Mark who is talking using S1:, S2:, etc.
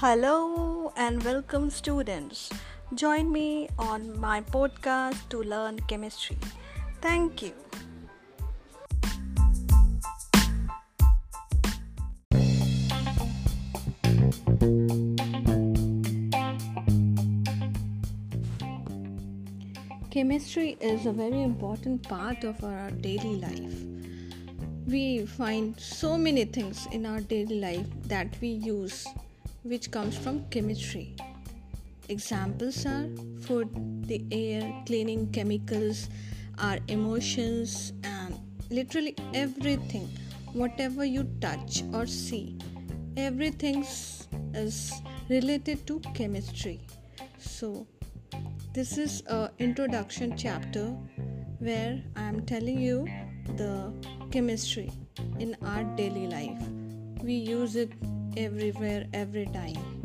S1: Hello and welcome, students. Join me on my podcast to learn chemistry. Thank you. Chemistry is a very important part of our daily life. We find so many things in our daily life that we use which comes from chemistry. Examples are food, the air, cleaning chemicals, our emotions, and literally everything, whatever you touch or see, everything is related to chemistry. So, this is a introduction chapter where I am telling you the chemistry in our daily life. We use it everywhere, every time.